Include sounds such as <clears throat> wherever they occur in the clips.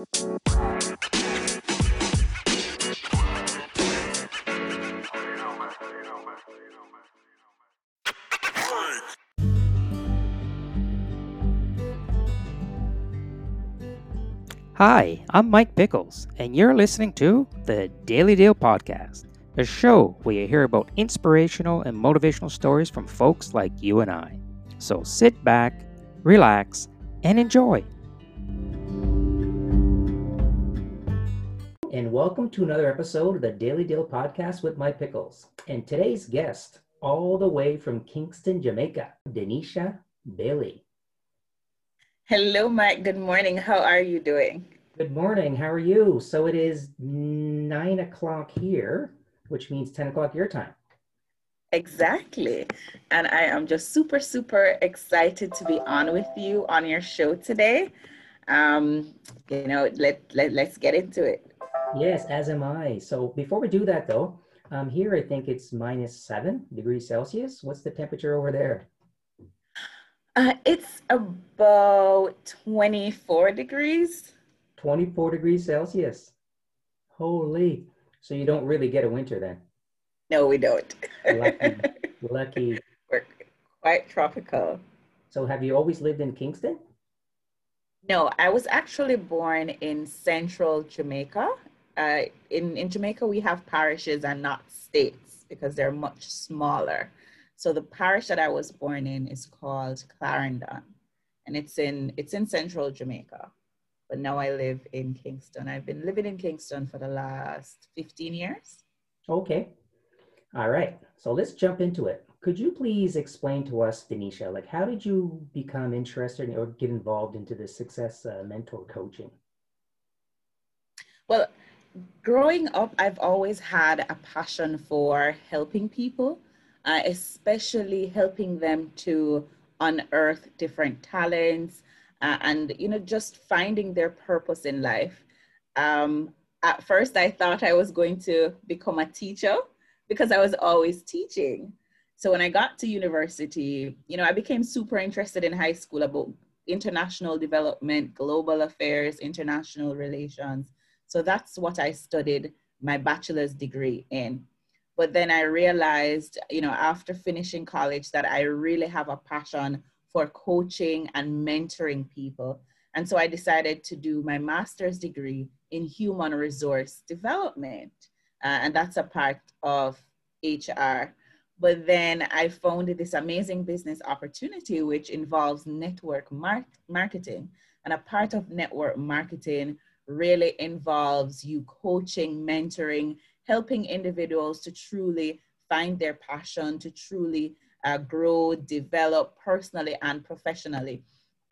Hi, I'm Mike Pickles, and you're listening to the Daily Deal Podcast, a show where you hear about inspirational and motivational stories from folks like you and I. So sit back, relax, and enjoy. And welcome to another episode of the Daily Deal Podcast with Mike Pickles. And today's guest, all the way from Kingston, Jamaica, Denesha Bailey. Hello, Mike. Good morning. How are you doing? Good morning. How are you? So it is nine o'clock here, which means 10 o'clock your time. Exactly. And I am just super, super excited to be on with you on your show today. Um, you know, let, let, let's get into it. Yes, as am I. So before we do that though, um, here I think it's minus seven degrees Celsius. What's the temperature over there? Uh, it's about 24 degrees. 24 degrees Celsius. Holy. So you don't really get a winter then? No, we don't. Lucky. <laughs> Lucky. We're quite tropical. So have you always lived in Kingston? No, I was actually born in central Jamaica. Uh, in, in Jamaica, we have parishes and not states because they're much smaller. So the parish that I was born in is called Clarendon, and it's in it's in central Jamaica. But now I live in Kingston. I've been living in Kingston for the last 15 years. Okay. All right. So let's jump into it. Could you please explain to us, Denesha, like how did you become interested or get involved into the success uh, mentor coaching? Well, growing up, I've always had a passion for helping people uh, especially helping them to unearth different talents uh, and you know just finding their purpose in life. Um, at first i thought i was going to become a teacher because i was always teaching. So when i got to university you know i became super interested in high school about international development global affairs international relations so that's what i studied my bachelor's degree in but then I realized, you know, after finishing college, that I really have a passion for coaching and mentoring people. And so I decided to do my master's degree in human resource development. Uh, and that's a part of HR. But then I found this amazing business opportunity, which involves network mar- marketing. And a part of network marketing really involves you coaching, mentoring, helping individuals to truly find their passion, to truly uh, grow, develop personally and professionally.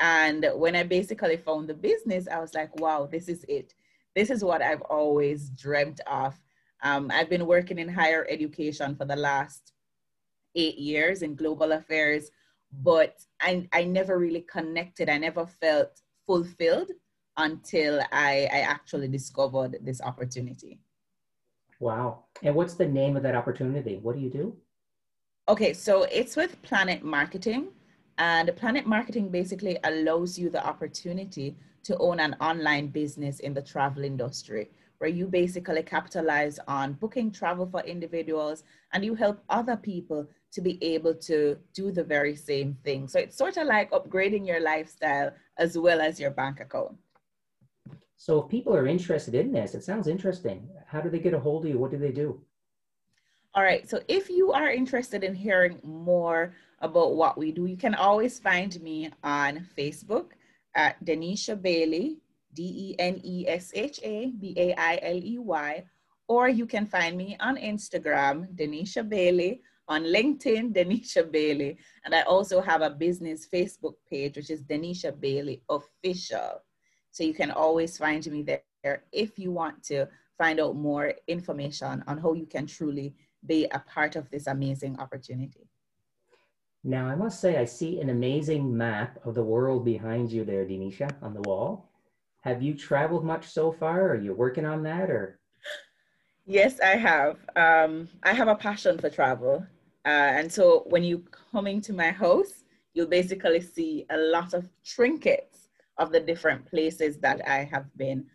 And when I basically found the business, I was like, wow, this is it. This is what I've always dreamt of. Um, I've been working in higher education for the last eight years in global affairs, but I, I never really connected. I never felt fulfilled until I, I actually discovered this opportunity. Wow. And what's the name of that opportunity? What do you do? Okay, so it's with PlanNet Marketing. And PlanNet Marketing basically allows you the opportunity to own an online business in the travel industry, where you basically capitalize on booking travel for individuals and you help other people to be able to do the very same thing. So it's sort of like upgrading your lifestyle as well as your bank account. So if people are interested in this, it sounds interesting. How do they get a hold of you? What do they do? All right. So if you are interested in hearing more about what we do, you can always find me on Facebook at Denesha Bailey, D E N E S H A B A I L E Y, or you can find me on Instagram, Denesha Bailey, on LinkedIn, Denesha Bailey, and I also have a business Facebook page, which is Denesha Bailey Official. So you can always find me there if you want to find out more information on how you can truly be a part of this amazing opportunity. Now, I must say, I see an amazing map of the world behind you there, Denesha, on the wall. Have you traveled much so far? Are you working on that or? Yes, I have. Um, I have a passion for travel. Uh, and so when you coming to my house, you'll basically see a lot of trinkets of the different places that I have been.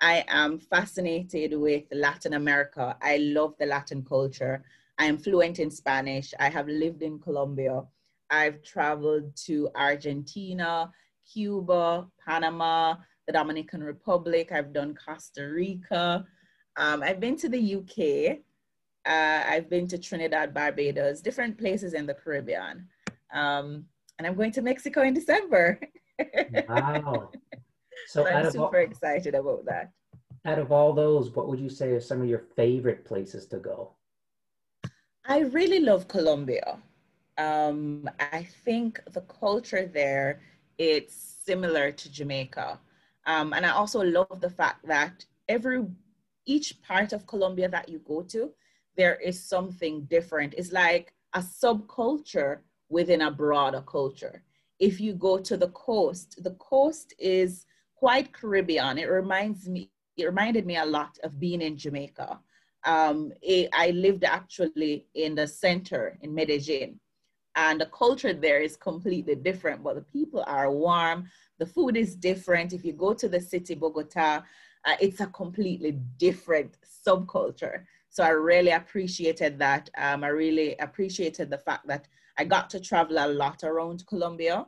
I am fascinated with Latin America. I love the Latin culture. I am fluent in Spanish. I have lived in Colombia. I've traveled to Argentina, Cuba, Panama, the Dominican Republic. I've done Costa Rica. Um, I've been to the UK. Uh, I've been to Trinidad, Barbados, different places in the Caribbean. Um, and I'm going to Mexico in December. <laughs> wow. So, so I'm super all, excited about that. Out of all those, what would you say are some of your favorite places to go? I really love Colombia. Um, I think the culture there it's similar to Jamaica, um, and I also love the fact that every each part of Colombia that you go to, there is something different. It's like a subculture within a broader culture. If you go to the coast, the coast is quite Caribbean. It reminds me, it reminded me a lot of being in Jamaica. Um, it, I lived actually in the center in Medellin, and the culture there is completely different, but the people are warm. The food is different. If you go to the city, Bogota, uh, it's a completely different subculture. So I really appreciated that. Um, I really appreciated the fact that I got to travel a lot around Colombia.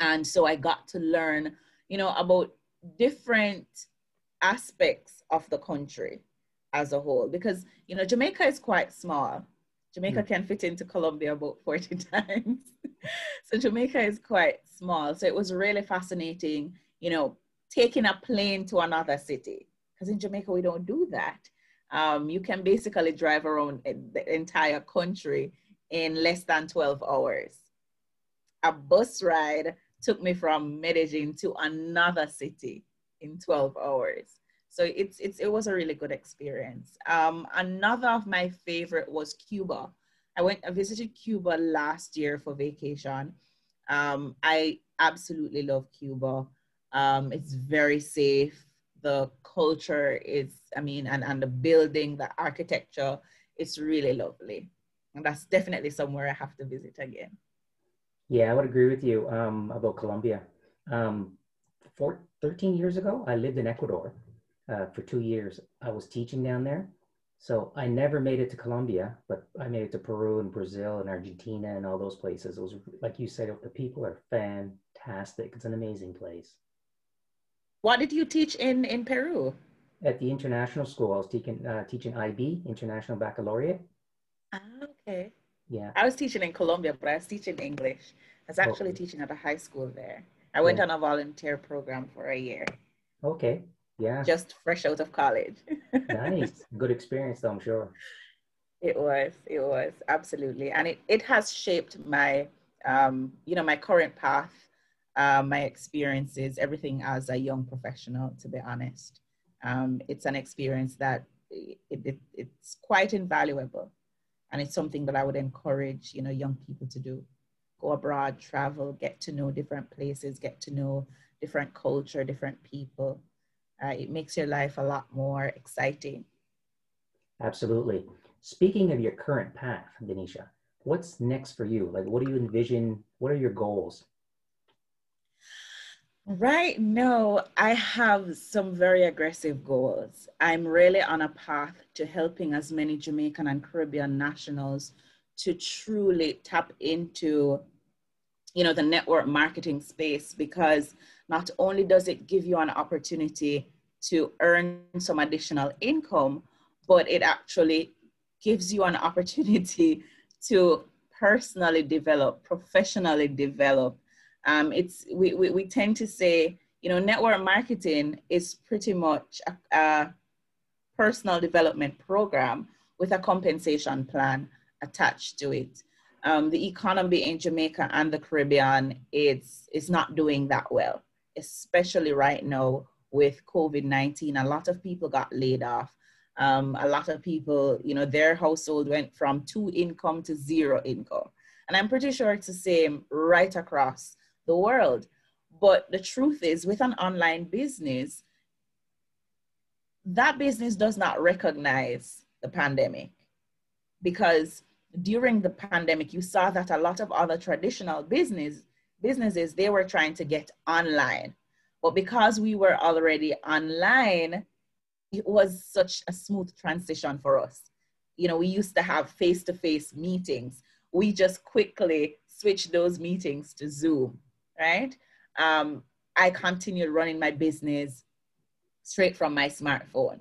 And so I got to learn you know, about different aspects of the country as a whole. Because, you know, Jamaica is quite small. Jamaica mm. can fit into Colombia about 40 <laughs> times. so Jamaica is quite small. So it was really fascinating, you know, taking a plane to another city. Because in Jamaica, we don't do that. Um, you can basically drive around the entire country in less than 12 hours. A bus ride took me from Medellin to another city in 12 hours. So it's, it's, it was a really good experience. Um, another of my favorite was Cuba. I went, I visited Cuba last year for vacation. Um, I absolutely love Cuba. Um, it's very safe. The culture is, I mean, and, and the building, the architecture, it's really lovely. And that's definitely somewhere I have to visit again. Yeah, I would agree with you um, about Colombia. Um, four, 13 years ago, I lived in Ecuador uh, for two years. I was teaching down there. So I never made it to Colombia, but I made it to Peru and Brazil and Argentina and all those places. It was, like you said, the people are fantastic. It's an amazing place. What did you teach in, in Peru? At the international school, I was teaching, uh, teaching IB, International Baccalaureate. Ah, okay. Yeah. I was teaching in Colombia, but I was teaching English. I was actually okay. teaching at a high school there. I went yeah. on a volunteer program for a year. Okay. Yeah. Just fresh out of college. <laughs> nice. Good experience, though, I'm sure. It was. It was absolutely, and it it has shaped my, um, you know, my current path, uh, my experiences, everything as a young professional. To be honest, um, it's an experience that it, it, it's quite invaluable and it's something that I would encourage you know young people to do. Go abroad travel get to know different places get to know different culture different people. Uh, it makes your life a lot more exciting. Absolutely. Speaking of your current path denesha what's next for you? Like what do you envision? What are your goals Right now, I have some very aggressive goals. I'm really on a path to helping as many Jamaican and Caribbean nationals to truly tap into you know the network marketing space because not only does it give you an opportunity to earn some additional income but it actually gives you an <laughs> opportunity to personally develop professionally develop um, it's we, we, we tend to say, you know, network marketing is pretty much a, a personal development program with a compensation plan attached to it. Um, the economy in Jamaica and the Caribbean is is not doing that well, especially right now with COVID nineteen. A lot of people got laid off. Um, a lot of people, you know, their household went from two income to zero income, and I'm pretty sure it's the same right across the world. But the truth is, with an online business, that business does not recognize the pandemic because during the pandemic, you saw that a lot of other traditional business businesses, they were trying to get online. But because we were already online, it was such a smooth transition for us. You know, we used to have face to face meetings. We just quickly switched those meetings to Zoom, right? Um, I continued running my business straight from my smartphone.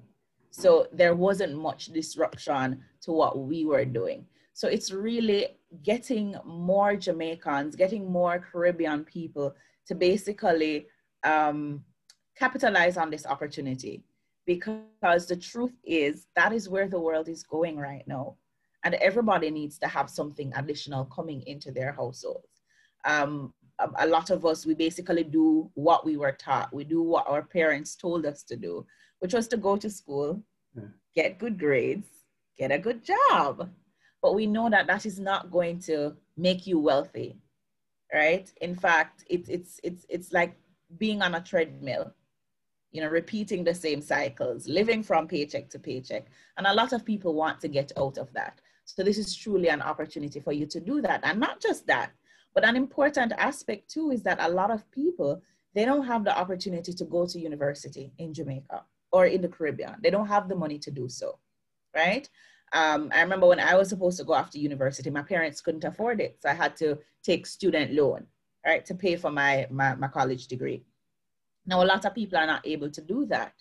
So there wasn't much disruption to what we were doing. So it's really getting more Jamaicans, getting more Caribbean people to basically um, capitalize on this opportunity because the truth is that is where the world is going right now and everybody needs to have something additional coming into their households um, a, lot of us we basically do what we were taught we do what our parents told us to do which was to go to school yeah. get good grades get a good job but we know that that is not going to make you wealthy right in fact it's it's it's it's like being on a treadmill you know, repeating the same cycles, living from paycheck to paycheck. And a lot of people want to get out of that. So this is truly an opportunity for you to do that. And not just that, but an important aspect too is that a lot of people, they don't have the opportunity to go to university in Jamaica or in the Caribbean. They don't have the money to do so, right? Um, I remember when I was supposed to go after university, my parents couldn't afford it. So I had to take student loan, right, to pay for my, my, my college degree. Now, a lot of people are not able to do that.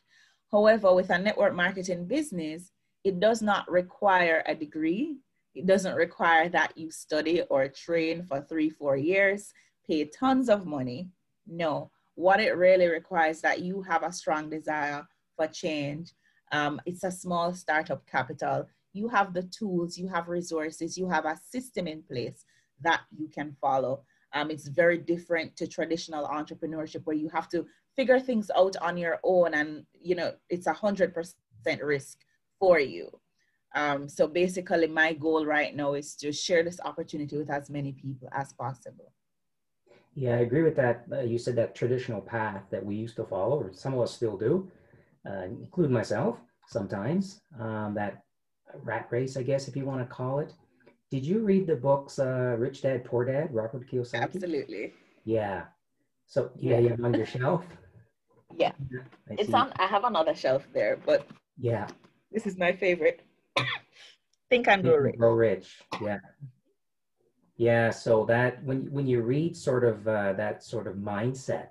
However, with a network marketing business, it does not require a degree. It doesn't require that you study or train for three, four years, pay tons of money. No, what it really requires that you have a strong desire for change. Um, it's a small startup capital. You have the tools, you have resources, you have a system in place that you can follow. Um, it's very different to traditional entrepreneurship where you have to figure things out on your own and you know it's a hundred percent risk for you um, so basically my goal right now is to share this opportunity with as many people as possible. Yeah i agree with that. Uh, you said that traditional path that we used to follow or some of us still do uh, include myself sometimes um, that rat race i guess if you want to call it. Did you read the books uh, rich dad poor dad robert kiyosaki? Absolutely. Yeah. So yeah, you have on your shelf? <laughs> Yeah. I it's on I have another shelf there, but yeah. This is my favorite. Think and Grow Rich. Grow Rich. Yeah. Yeah, so that when when you read sort of uh, that sort of mindset,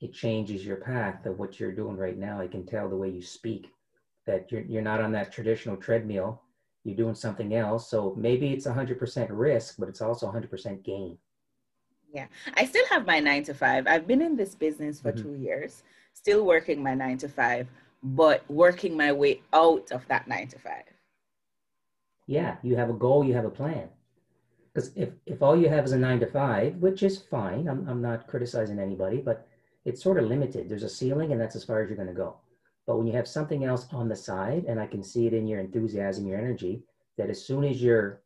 it changes your path of what you're doing right now. I can tell the way you speak that you're you're not on that traditional treadmill. You're doing something else. So maybe it's 100% risk, but it's also 100% gain. Yeah, I still have my nine to five. I've been in this business for mm-hmm. two years still working my nine to five, but working my way out of that nine to five. Yeah, you have a goal, you have a plan. Because if, if all you have is a nine to five, which is fine, I'm, I'm not criticizing anybody, but it's sort of limited. There's a ceiling, and that's as far as you're going to go. But when you have something else on the side, and I can see it in your enthusiasm, your energy, that as soon as your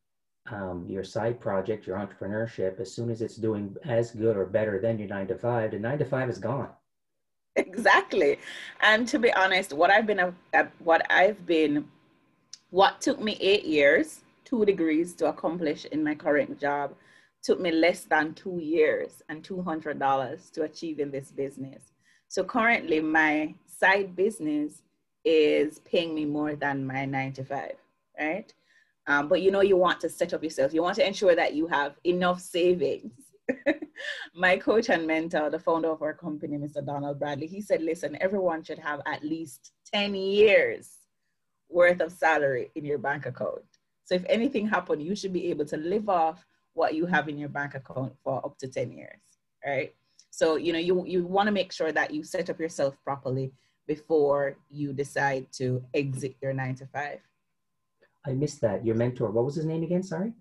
um, your side project, your entrepreneurship, as soon as it's doing as good or better than your nine to five, the nine to five is gone. exactly. And to be honest, what I've been, uh, what I've been, what took me eight years, two degrees to accomplish in my current job, took me less than two years and $200 to achieve in this business. So currently, my side business is paying me more than my nine to five, right? Um, but you know, you want to set up yourself. You want to ensure that you have enough savings <laughs> my coach and mentor, the founder of our company, Mr. Donald Bradley, he said, listen, everyone should have at least 10 years worth of salary in your bank account. So if anything happened, you should be able to live off what you have in your bank account for up to 10 years, right? So, you know, you, you want to make sure that you set up yourself properly before you decide to exit your nine to five. I missed that. Your mentor, what was his name again? Sorry?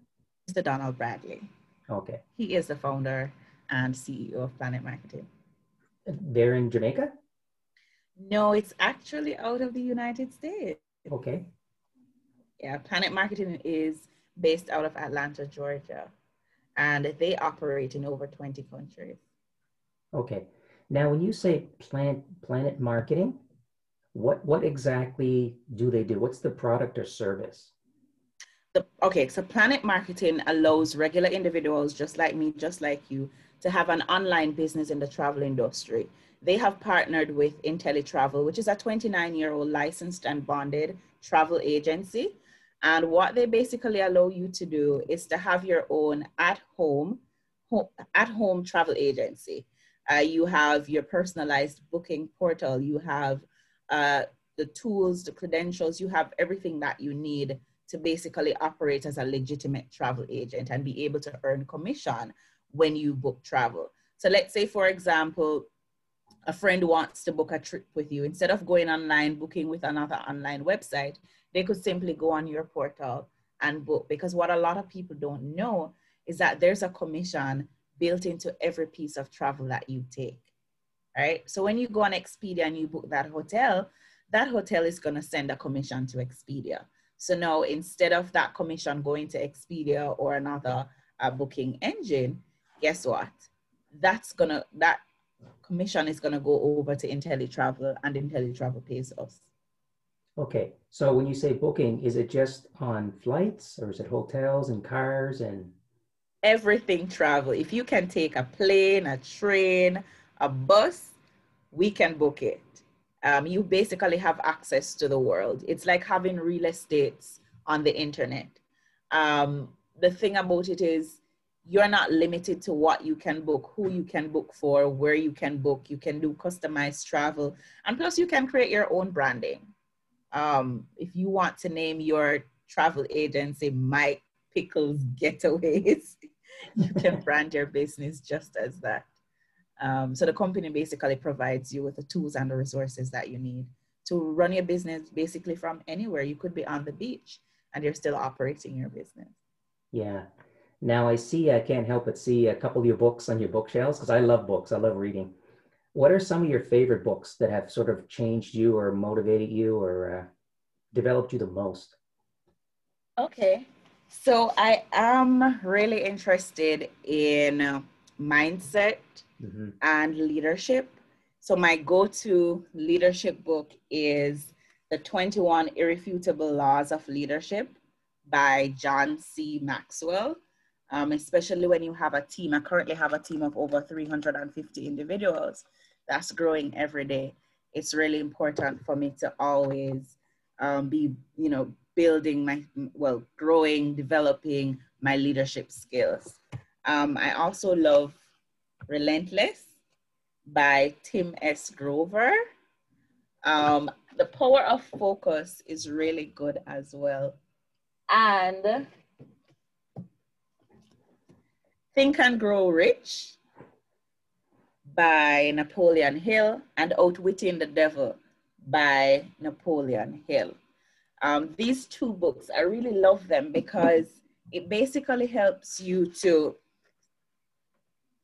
Mr. Donald Bradley. Okay. He is the founder and CEO of PlanNet Marketing. They're in Jamaica? No, it's actually out of the United States. Okay. Yeah, PlanNet Marketing is based out of Atlanta, Georgia, and they operate in over 20 countries. Okay. Now, when you say PlanNet, PlanNet Marketing, what, what exactly do they do? What's the product or service? The, okay, so PlanNet Marketing allows regular individuals just like me, just like you, to have an online business in the travel industry. They have partnered with InteleTravel, which is a 29 year old licensed and bonded travel agency. And what they basically allow you to do is to have your own at home, at home travel agency. Uh, you have your personalized booking portal. You have uh, the tools, the credentials. You have everything that you need to basically operate as a legitimate travel agent and be able to earn commission when you book travel. So let's say, for example, a friend wants to book a trip with you. Instead of going online, booking with another online website, they could simply go on your portal and book. Because what a lot of people don't know is that there's a commission built into every piece of travel that you take. Right? So when you go on Expedia and you book that hotel, that hotel is going to send a commission to Expedia. So now instead of that commission going to Expedia or another uh, booking engine, guess what? That's gonna that commission is gonna go over to InteleTravel and InteleTravel pays us. Okay, so when you say booking, is it just on flights or is it hotels and cars and everything travel? If you can take a plane, a train, a bus, we can book it. Um, you basically have access to the world. It's like having real estates on the internet. Um, the thing about it is you're not limited to what you can book, who you can book for, where you can book. You can do customized travel. And plus, you can create your own branding. Um, if you want to name your travel agency Mike Pickles Getaways, <laughs> you can brand your business just as that. Um, so the company basically provides you with the tools and the resources that you need to run your business basically from anywhere. You could be on the beach and you're still operating your business. Yeah. Now I see, I can't help but see a couple of your books on your bookshelves because I love books. I love reading. What are some of your favorite books that have sort of changed you or motivated you or uh, developed you the most? Okay. So I am really interested in mindset mm-hmm. and leadership. So my go-to leadership book is The 21 Irrefutable Laws of Leadership by John C. Maxwell. Um, especially when you have a team. I currently have a team of over 350 individuals that's growing every day. It's really important for me to always um, be, you know, building my, well, growing, developing my leadership skills. Um, I also love Relentless by Tim S. Grover. Um, the Power of Focus is really good as well. And Think and Grow Rich by Napoleon Hill and Outwitting the Devil by Napoleon Hill. Um, these two books, I really love them because it basically helps you to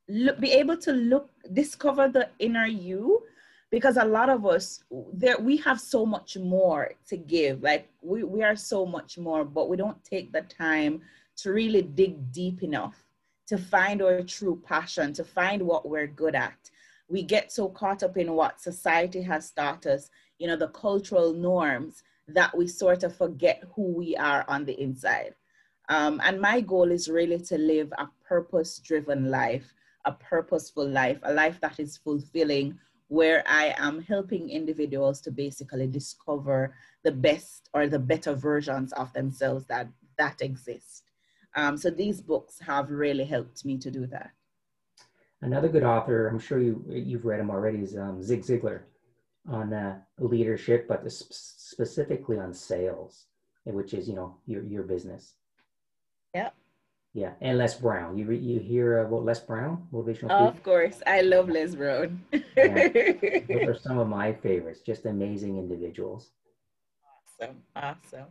look, be able to look, discover the inner you, because a lot of us there we have so much more to give. Like we, we are so much more, but we don't take the time to really dig deep enough to find our true passion, to find what we're good at. We get so caught up in what society has taught us, you know, the cultural norms, that we sort of forget who we are on the inside. Um, and my goal is really to live a purpose driven life a purposeful life, a life that is fulfilling, where I am helping individuals to basically discover the best or the better versions of themselves that that exist. Um, so these books have really helped me to do that. Another good author, I'm sure you you've read him already, is um, Zig Ziglar on uh, leadership, but specifically on sales, which is you know your your business. Yeah. Yeah, and Les Brown. You re, you hear about Les Brown, motivational. of course, I love Les Brown. yeah. Those are <laughs> some of my favorites. Just amazing individuals. Awesome, awesome.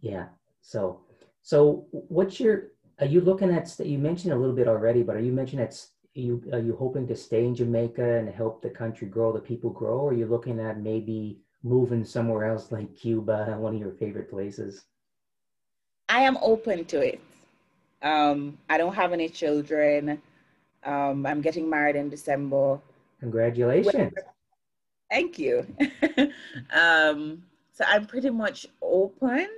Yeah. So, so what's your? Are you looking at? You mentioned a little bit already, but are you mentioning that? You are you hoping to stay in Jamaica and help the country grow, the people grow, or are you looking at maybe moving somewhere else like Cuba, one of your favorite places? I am open to it. Um, I don't have any children. Um, I'm getting married in December. Congratulations. Thank you. <laughs> um, so I'm pretty much open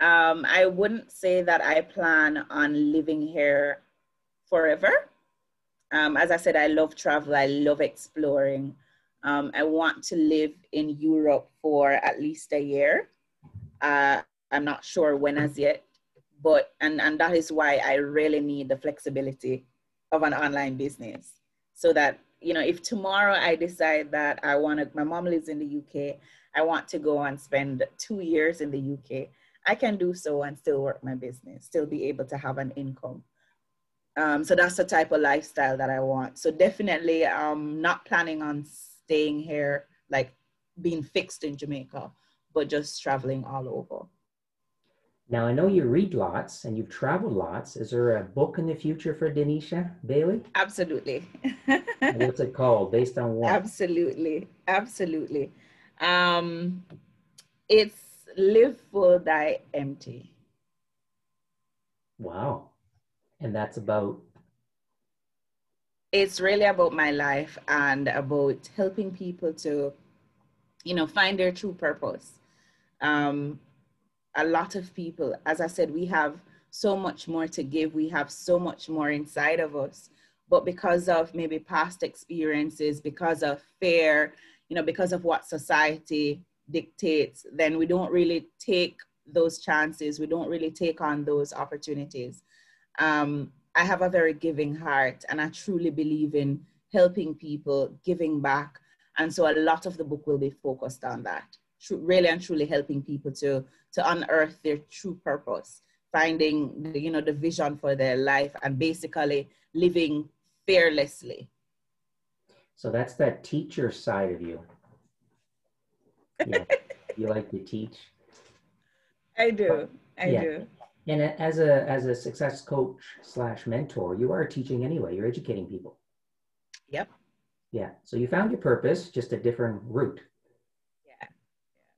Um, I wouldn't say that I plan on living here forever. Um, as I said, I love travel, I love exploring. Um, I want to live in Europe for at least a year. Uh, I'm not sure when as yet, but and and that is why I really need the flexibility of an online business, so that you know if tomorrow I decide that I want to, my mom lives in the UK, I want to go and spend two years in the UK, I can do so and still work my business, still be able to have an income. Um, so that's the type of lifestyle that I want. So definitely, I'm not planning on staying here, like being fixed in Jamaica, but just traveling all over. Now I know you read lots and you've traveled lots. Is there a book in the future for Denesha Bailey? Absolutely. What's it called? Based on what? Absolutely, absolutely. Um, it's Live Full, Die Empty. Wow. And that's about? It's really about my life and about helping people to, you know, find their true purpose. Um, a lot of people, as I said, we have so much more to give. We have so much more inside of us. But because of maybe past experiences, because of fear, you know, because of what society dictates, then we don't really take those chances. We don't really take on those opportunities. Um, I have a very giving heart and I truly believe in helping people, giving back. And so a lot of the book will be focused on that, really and truly helping people to, to unearth their true purpose, finding, the, you know, the vision for their life and basically living fearlessly. So that's that teacher side of you. Yeah, <laughs> you like to teach. I do. I yeah. do. And as a as a success coach slash mentor, you are teaching anyway. You're educating people. Yep. Yeah. So you found your purpose, just a different route. Yeah.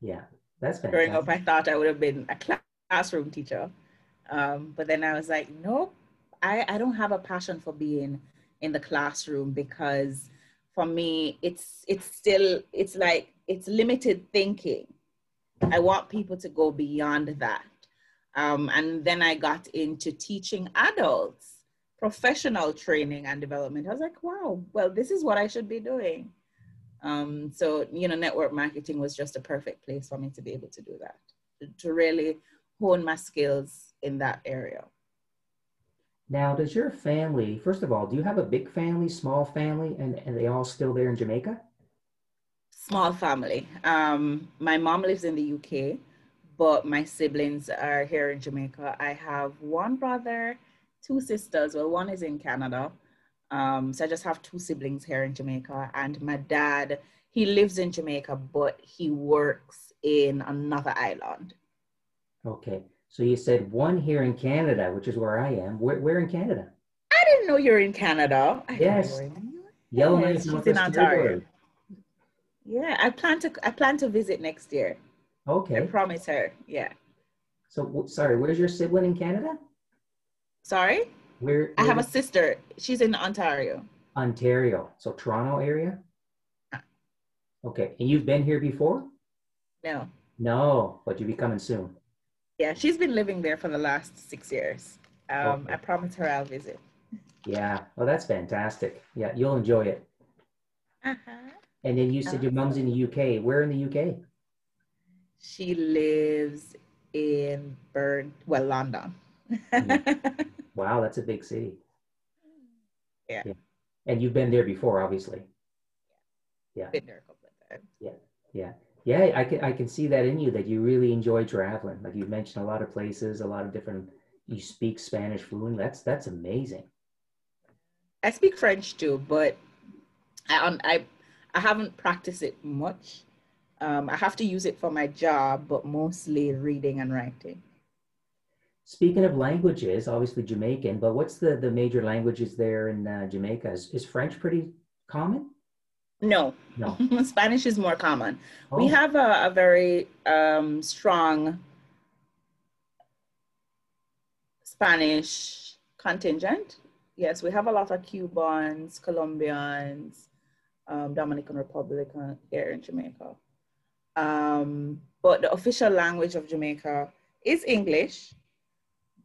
Yeah. That's fantastic. Growing up, I thought I would have been a classroom teacher, um, but then I was like, nope. I I don't have a passion for being in the classroom because for me, it's it's still it's like it's limited thinking. I want people to go beyond that. Um, and then I got into teaching adults, professional training and development. I was like, wow, well, this is what I should be doing. Um, so, you know, network marketing was just a perfect place for me to be able to do that, to, to really hone my skills in that area. Now, does your family, first of all, do you have a big family, small family, and, and they all still there in Jamaica? Small family. Um, my mom lives in the UK but my siblings are here in Jamaica. I have one brother, two sisters. Well, one is in Canada. Um, so I just have two siblings here in Jamaica. And my dad, he lives in Jamaica, but he works in another island. Okay. So you said one here in Canada, which is where I am. Where, where in Canada? I didn't know you're in Canada. I yes. Yellowknife, yes, in Ontario. Yeah, I plan to I plan to visit next year. Okay. I promise her. Yeah. So sorry, where's your sibling in Canada? Sorry? Where, where I have a sister. She's in Ontario. Ontario. So Toronto area? Okay. And you've been here before? No. No, but you'll be coming soon. Yeah, she's been living there for the last six years. Um, okay. I promise her I'll visit. Yeah, well, that's fantastic. Yeah, you'll enjoy it. Uh-huh. And then you said uh-huh. your mom's in the UK. Where in the UK? She lives in Burn, well, London. <laughs> wow, that's a big city. Yeah. yeah. And you've been there before, obviously. Yeah. Been there a couple of times. Yeah. Yeah. Yeah, I can I can see that in you that you really enjoy traveling. Like you mentioned a lot of places, a lot of different you speak Spanish fluent. That's that's amazing. I speak French too, but I I I haven't practiced it much. Um, I have to use it for my job, but mostly reading and writing. Speaking of languages, obviously Jamaican, but what's the, the major languages there in uh, Jamaica? Is, is French pretty common? No, no. <laughs> Spanish is more common. Oh. We have a, a very um, strong Spanish contingent. Yes, we have a lot of Cubans, Colombians, um, Dominican Republic here in Jamaica. Um, but the official language of Jamaica is English,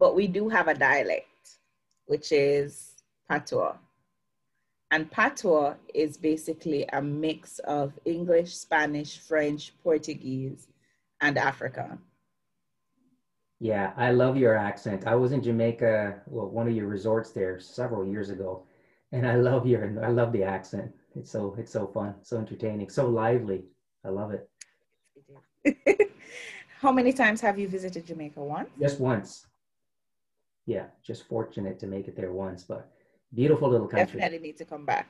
but we do have a dialect, which is Patois. And Patois is basically a mix of English, Spanish, French, Portuguese, and African. Yeah, I love your accent. I was in Jamaica, well, one of your resorts there several years ago, and I love your, I love the accent. It's so, it's so fun, so entertaining, so lively. I love it. <laughs> How many times have you visited Jamaica? Once? Just once. Yeah, just fortunate to make it there once, but beautiful little country. Definitely need to come back.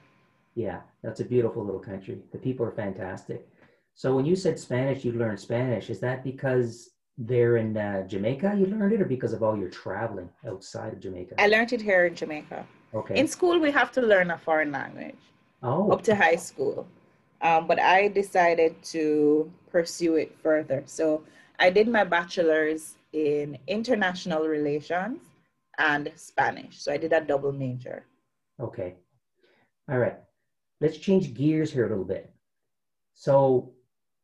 Yeah, that's a beautiful little country. The people are fantastic. So when you said Spanish, you learned Spanish. Is that because there in uh, Jamaica you learned it or because of all your traveling outside of Jamaica? I learned it here in Jamaica. Okay. In school, we have to learn a foreign language. Oh. Up to high school. Um, but I decided to pursue it further. So I did my bachelor's in international relations and Spanish. So I did a double major. Okay. All right. Let's change gears here a little bit. So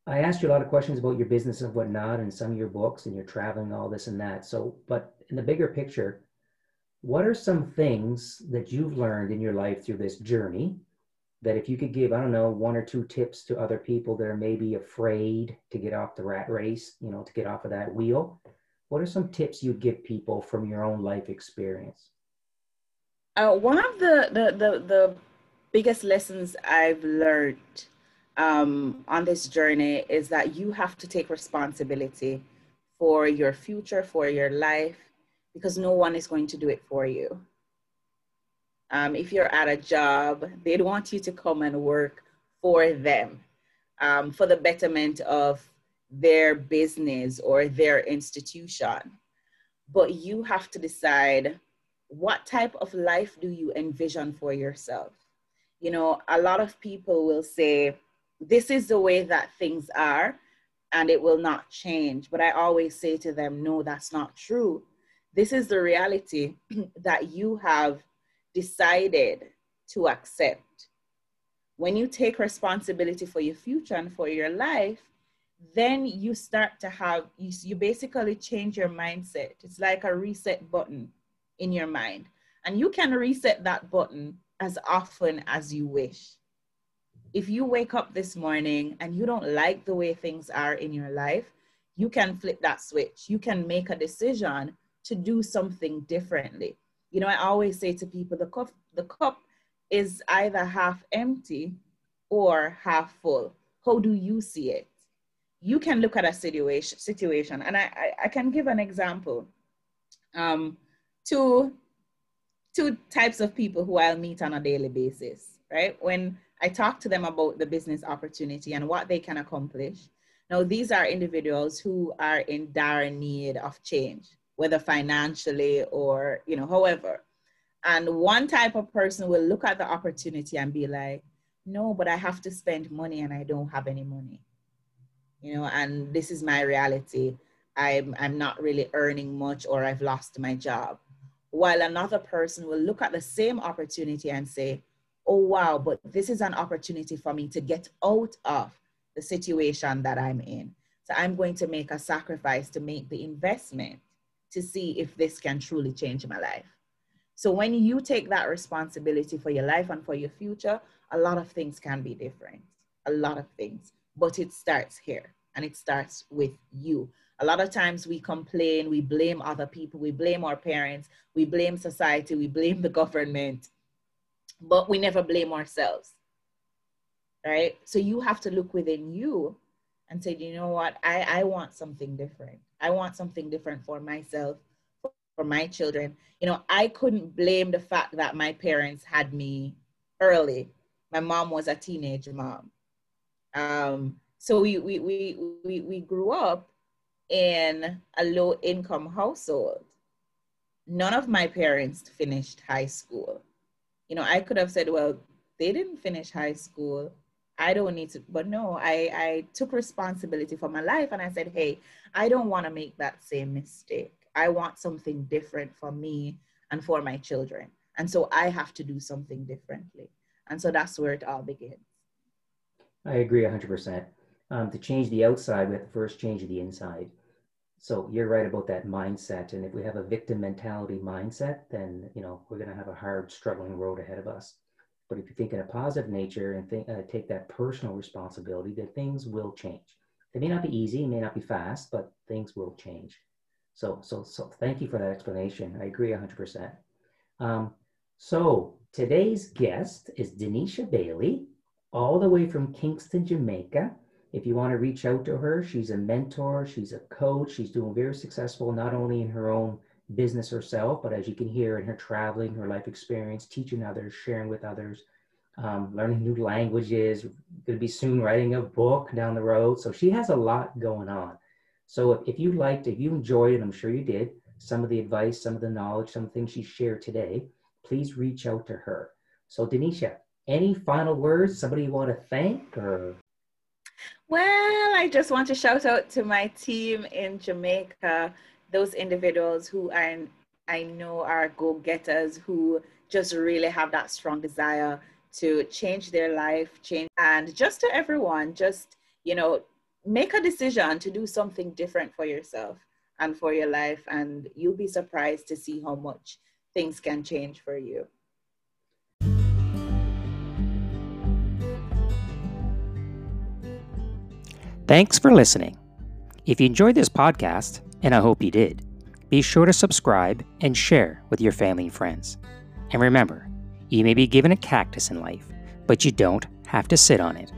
I asked you a lot of questions about your business and whatnot, and some of your books, and your traveling, all this and that. So, but in the bigger picture, what are some things that you've learned in your life through this journey that if you could give, I don't know, one or two tips to other people that are maybe afraid to get off the rat race, you know, to get off of that wheel, what are some tips you'd give people from your own life experience? Uh, one of the, the, the, the biggest lessons I've learned um, on this journey is that you have to take responsibility for your future, for your life, because no one is going to do it for you. Um, if you're at a job, they'd want you to come and work for them um, for the betterment of their business or their institution. But you have to decide what type of life do you envision for yourself? You know, a lot of people will say, this is the way that things are and it will not change. But I always say to them, no, that's not true. This is the reality <clears throat> that you have decided to accept. When you take responsibility for your future and for your life, then you start to have, you, you basically change your mindset. It's like a reset button in your mind. And you can reset that button as often as you wish if you wake up this morning and you don't like the way things are in your life, you can flip that switch. You can make a decision to do something differently. You know, I always say to people the cup, the cup is either half empty or half full. How do you see it? You can look at a situation, situation and I, I, I can give an example. Um, two, two types of people who I'll meet on a daily basis, right? When I talk to them about the business opportunity and what they can accomplish. Now, these are individuals who are in dire need of change, whether financially or, you know, however. And one type of person will look at the opportunity and be like, no, but I have to spend money and I don't have any money. You know, and this is my reality. I'm, I'm not really earning much or I've lost my job. While another person will look at the same opportunity and say, oh, wow, but this is an opportunity for me to get out of the situation that I'm in. So I'm going to make a sacrifice to make the investment to see if this can truly change my life. So when you take that responsibility for your life and for your future, a lot of things can be different. A lot of things. But it starts here and it starts with you. A lot of times we complain, we blame other people, we blame our parents, we blame society, we blame the government but we never blame ourselves. Right? So you have to look within you and say, you know what? I, I want something different. I want something different for myself, for, my children. You know, I couldn't blame the fact that my parents had me early. My mom was a teenage mom. Um, so we, we, we, we, we grew up in a low income household. None of my parents finished high school you know, I could have said, well, they didn't finish high school. I don't need to, but no, I, I took responsibility for my life and I said, hey, I don't want to make that same mistake. I want something different for me and for my children. And so I have to do something differently. And so that's where it all begins. I agree 100%. Um, to change the outside, we have to first change the inside. so you're right about that mindset. And if we have a victim mentality mindset, then you know we're going to have a hard, struggling road ahead of us. But if you think in a positive nature and think, uh, take that personal responsibility, then things will change. They may not be easy, may not be fast, but things will change. So, so, so thank you for that explanation. I agree 100%. Um, so today's guest is Denesha Bailey, all the way from Kingston, Jamaica. If you want to reach out to her, she's a mentor, she's a coach, she's doing very successful not only in her own business herself, but as you can hear in her traveling, her life experience, teaching others, sharing with others, um, learning new languages, going to be soon writing a book down the road. So she has a lot going on. So if, if you liked, if you enjoyed, and I'm sure you did, some of the advice, some of the knowledge, some things she shared today, please reach out to her. So Denesha, any final words? Somebody you want to thank or? Well, I just want to shout out to my team in Jamaica, those individuals who are, I know are go-getters who just really have that strong desire to change their life, change, and just to everyone, just, you know, make a decision to do something different for yourself and for your life, and you'll be surprised to see how much things can change for you. Thanks for listening. If you enjoyed this podcast, and I hope you did, be sure to subscribe and share with your family and friends. And remember, you may be given a cactus in life, but you don't have to sit on it.